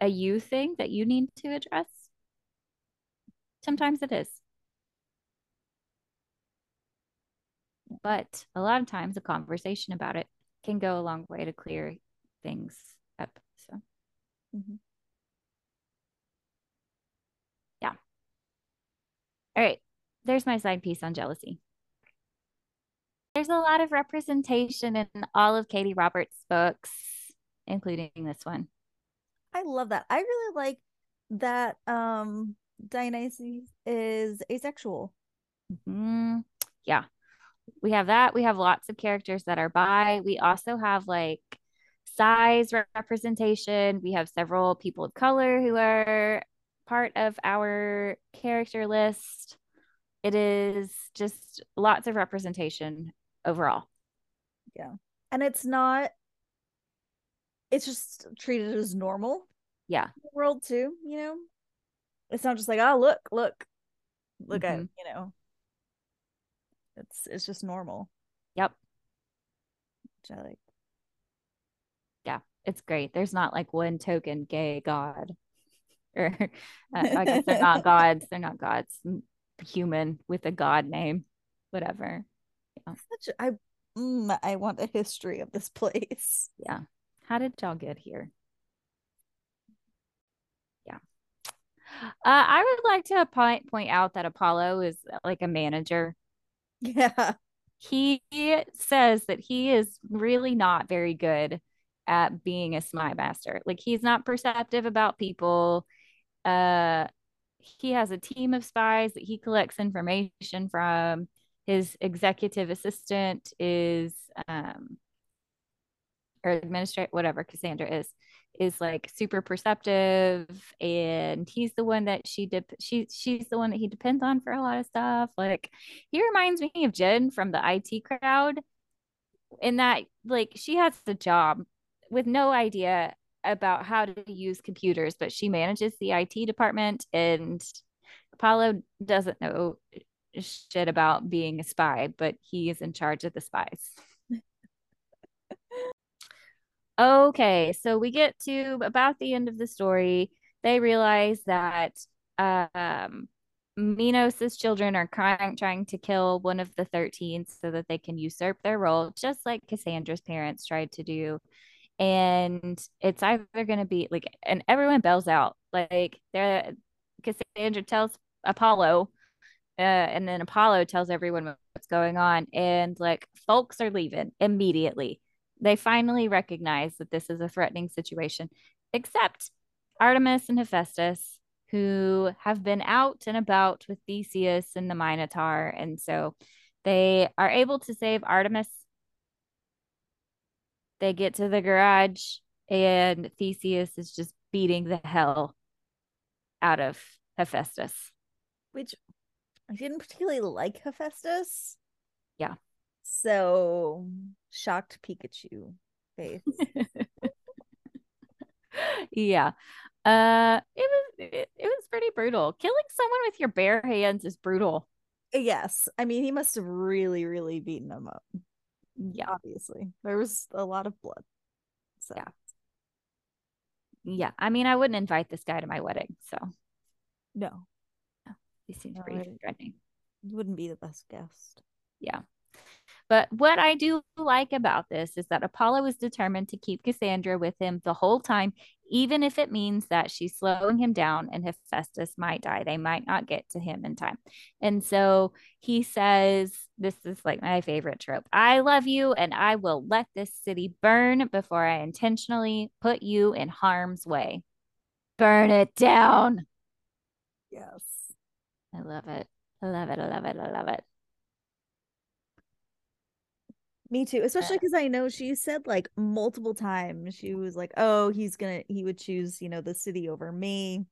a you thing that you need to address? Sometimes it is. But a lot of times a conversation about it can go a long way to clear things up. So, Mm-hmm. yeah. All right. There's my side piece on jealousy. There's a lot of representation in all of Katee Roberts' books, including this one. I love that. I really like that um Dionysus is asexual. Mhm. Yeah. We have that. We have lots of characters that are bi. We also have like size representation. We have several people of color who are part of our character list. It is just lots of representation overall. Yeah. And it's not it's just treated as normal Yeah. world too, you know? It's not just like, oh look, look, look at, Mhm. you know. It's it's just normal. Yep. Which I like. Yeah. It's great. There's not like one token gay god. Or uh, I guess they're not gods. They're not gods. Human with a god name. Whatever. Yeah. Such a, I mm, I want a history of this place. Yeah. How did y'all get here? Yeah. Uh, I would like to point point out that Apollo is uh, like a manager. Yeah. He says that he is really not very good at being a spy master. Like he's not perceptive about people. Uh, he has a team of spies that he collects information from. His executive assistant is um or administrator, whatever Cassandra is, is like super perceptive, and he's the one that she dip she she's the one that he depends on for a lot of stuff. Like he reminds me of Jen from the IT crowd, in that like she has the job with no idea about how to use computers, but she manages the IT department, and Apollo doesn't know shit about being a spy, but he is in charge of the spies. Okay, so we get to about the end of the story. They realize that um, Minos' children are trying, trying to kill one of the 13 so that they can usurp their role, just like Cassandra's parents tried to do. And it's either going to be like, and everyone bells out. Like, Cassandra tells Apollo, uh, and then Apollo tells everyone what's going on. And like, folks are leaving immediately they finally recognize that this is a threatening situation, except Artemis and Hephaestus, who have been out and about with Theseus and the Minotaur. And so they are able to save Artemis. They get to the garage, and Theseus is just beating the hell out of Hephaestus. Which I didn't particularly like Hephaestus. Yeah. So shocked Pikachu face. yeah. Uh it was it, it was pretty brutal. Killing someone with your bare hands is brutal. yes. I mean, he must have really, really beaten him up. Yeah. Obviously. There was a lot of blood. So Yeah. Yeah. I mean, I wouldn't invite this guy to my wedding, so no, he seems No, pretty threatening. wouldn't be the best guest. Yeah. But what I do like about this is that Apollo is determined to keep Cassandra with him the whole time, even if it means that she's slowing him down and Hephaestus might die. They might not get to him in time. And so he says, This is like my favorite trope I love you, and I will let this city burn before I intentionally put you in harm's way. Burn it down. Yes. I love it. I love it. I love it. I love it. Me too, especially because I know she said like multiple times she was like, "Oh, he's gonna he would choose you know the city over me."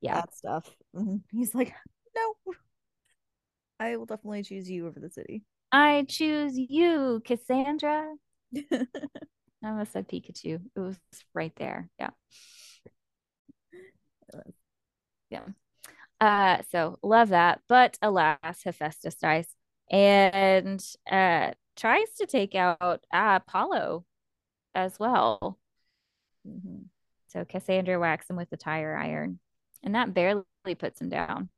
Yeah. that stuff. And he's like, "No, I will definitely choose you over the city." I choose you, Cassandra. I almost said Pikachu. It was right there. Yeah. Yeah. Uh, so love that. But alas, Hephaestus dies and uh tries to take out uh, Apollo as well. Mhm. So Cassandra whacks him with the tire iron, and that barely puts him down.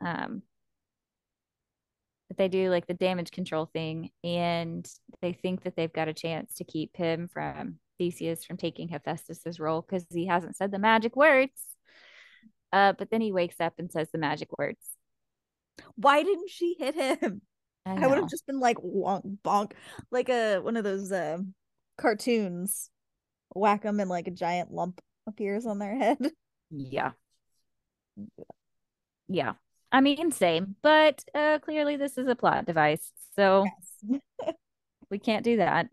Um, but they do like the damage control thing, and they think that they've got a chance to keep him from Theseus from taking Hephaestus's role because he hasn't said the magic words. Uh, but then he wakes up and says the magic words. Why didn't she hit him? I, I would have just been like wonk bonk, like a one of those uh, cartoons. Whack them and like a giant lump appears on their head. Yeah. Yeah. I mean, same, but uh, clearly this is a plot device. So Yes. we can't do that.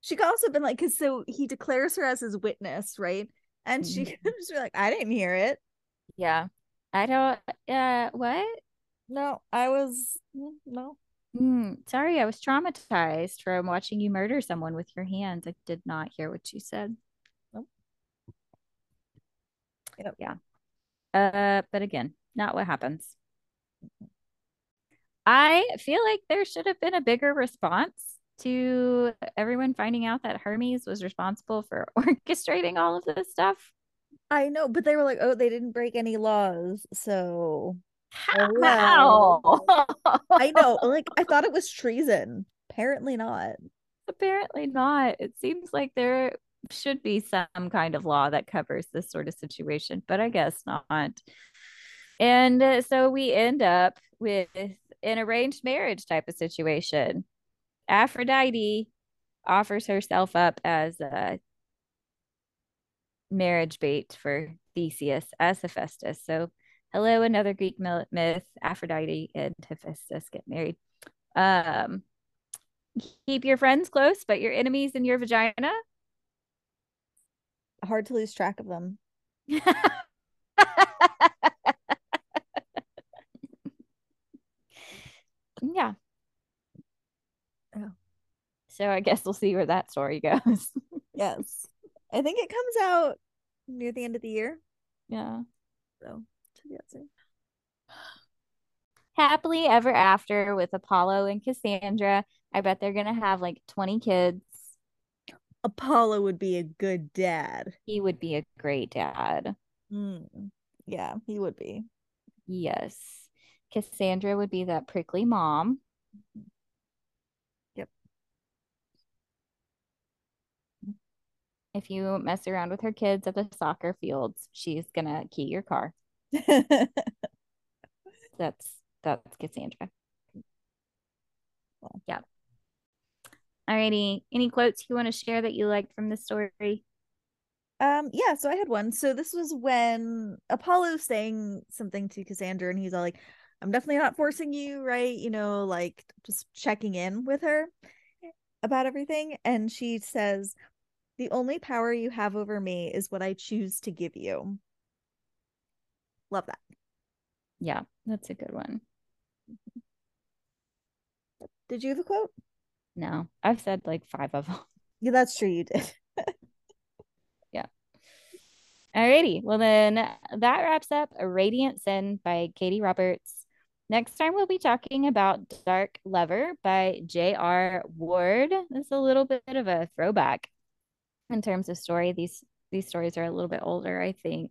She could also have been like, because so he declares her as his witness, right? And she Mhm. could just be like, I didn't hear it. Yeah. I don't, uh, what? No, I was mm, no. Mm, sorry, I was traumatized from watching you murder someone with your hands. I did not hear what you said. Nope. Yep. Yeah. Uh, but again, not what happens. I feel like there should have been a bigger response to everyone finding out that Hermes was responsible for orchestrating all of this stuff. I know, but they were like, oh, they didn't break any laws, so How? Wow. I know. Like I thought it was treason. Apparently not. Apparently not. It seems like there should be some kind of law that covers this sort of situation, but I guess not. And uh, so we end up with an arranged marriage type of situation. Aphrodite offers herself up as a marriage bait for Theseus as Hephaestus. So, hello, another Greek myth. Aphrodite and Hephaestus get married. Um, keep your friends close, but your enemies in your vagina. Hard to lose track of them. yeah. Oh. So I guess we'll see where that story goes. Yes. I think it comes out near the end of the year. yeah. So Happily ever after with Apollo and Cassandra. I bet they're gonna have like 20 kids. Apollo would be a good dad. He would be a great dad. Mm. Yeah, he would be. Yes. Cassandra would be that prickly mom. Yep. If you mess around with her kids at the soccer fields, she's gonna key your car. That's that's Cassandra. Well. Yeah. Alrighty. Any quotes you want to share that you liked from the story? Um, yeah, so I had one. So this was when Apollo's saying something to Cassandra, and he's all like, I'm definitely not forcing you, right? You know, like just checking in with her about everything. And she says, The only power you have over me is what I choose to give you. Love that. Yeah, that's a good one. Did you have a quote? No, I've said like five of them. Yeah, that's true. You did. Yeah. Alrighty. Well, then that wraps up A Radiant Sin by Katee Roberts. Next time, we'll be talking about Dark Lover by J.R. Ward. This is a little bit of a throwback in terms of story. These these stories are a little bit older, I think.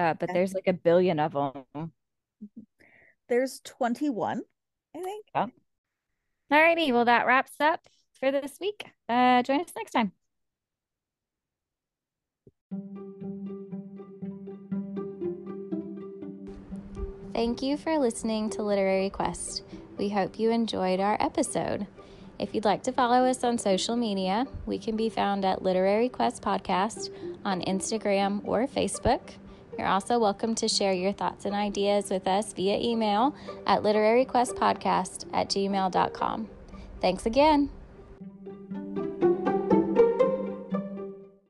Uh, but Okay. there's like a billion of them. There's 21, I think. All righty, Well, that wraps up for this week. Uh, join us next time. Thank you for listening to Literary Quest. We hope you enjoyed our episode. If you'd like to follow us on social media, we can be found at Literary Quest Podcast on Instagram or Facebook. You're also welcome to share your thoughts and ideas with us via email at literaryquestpodcast at gmail.com. Thanks again.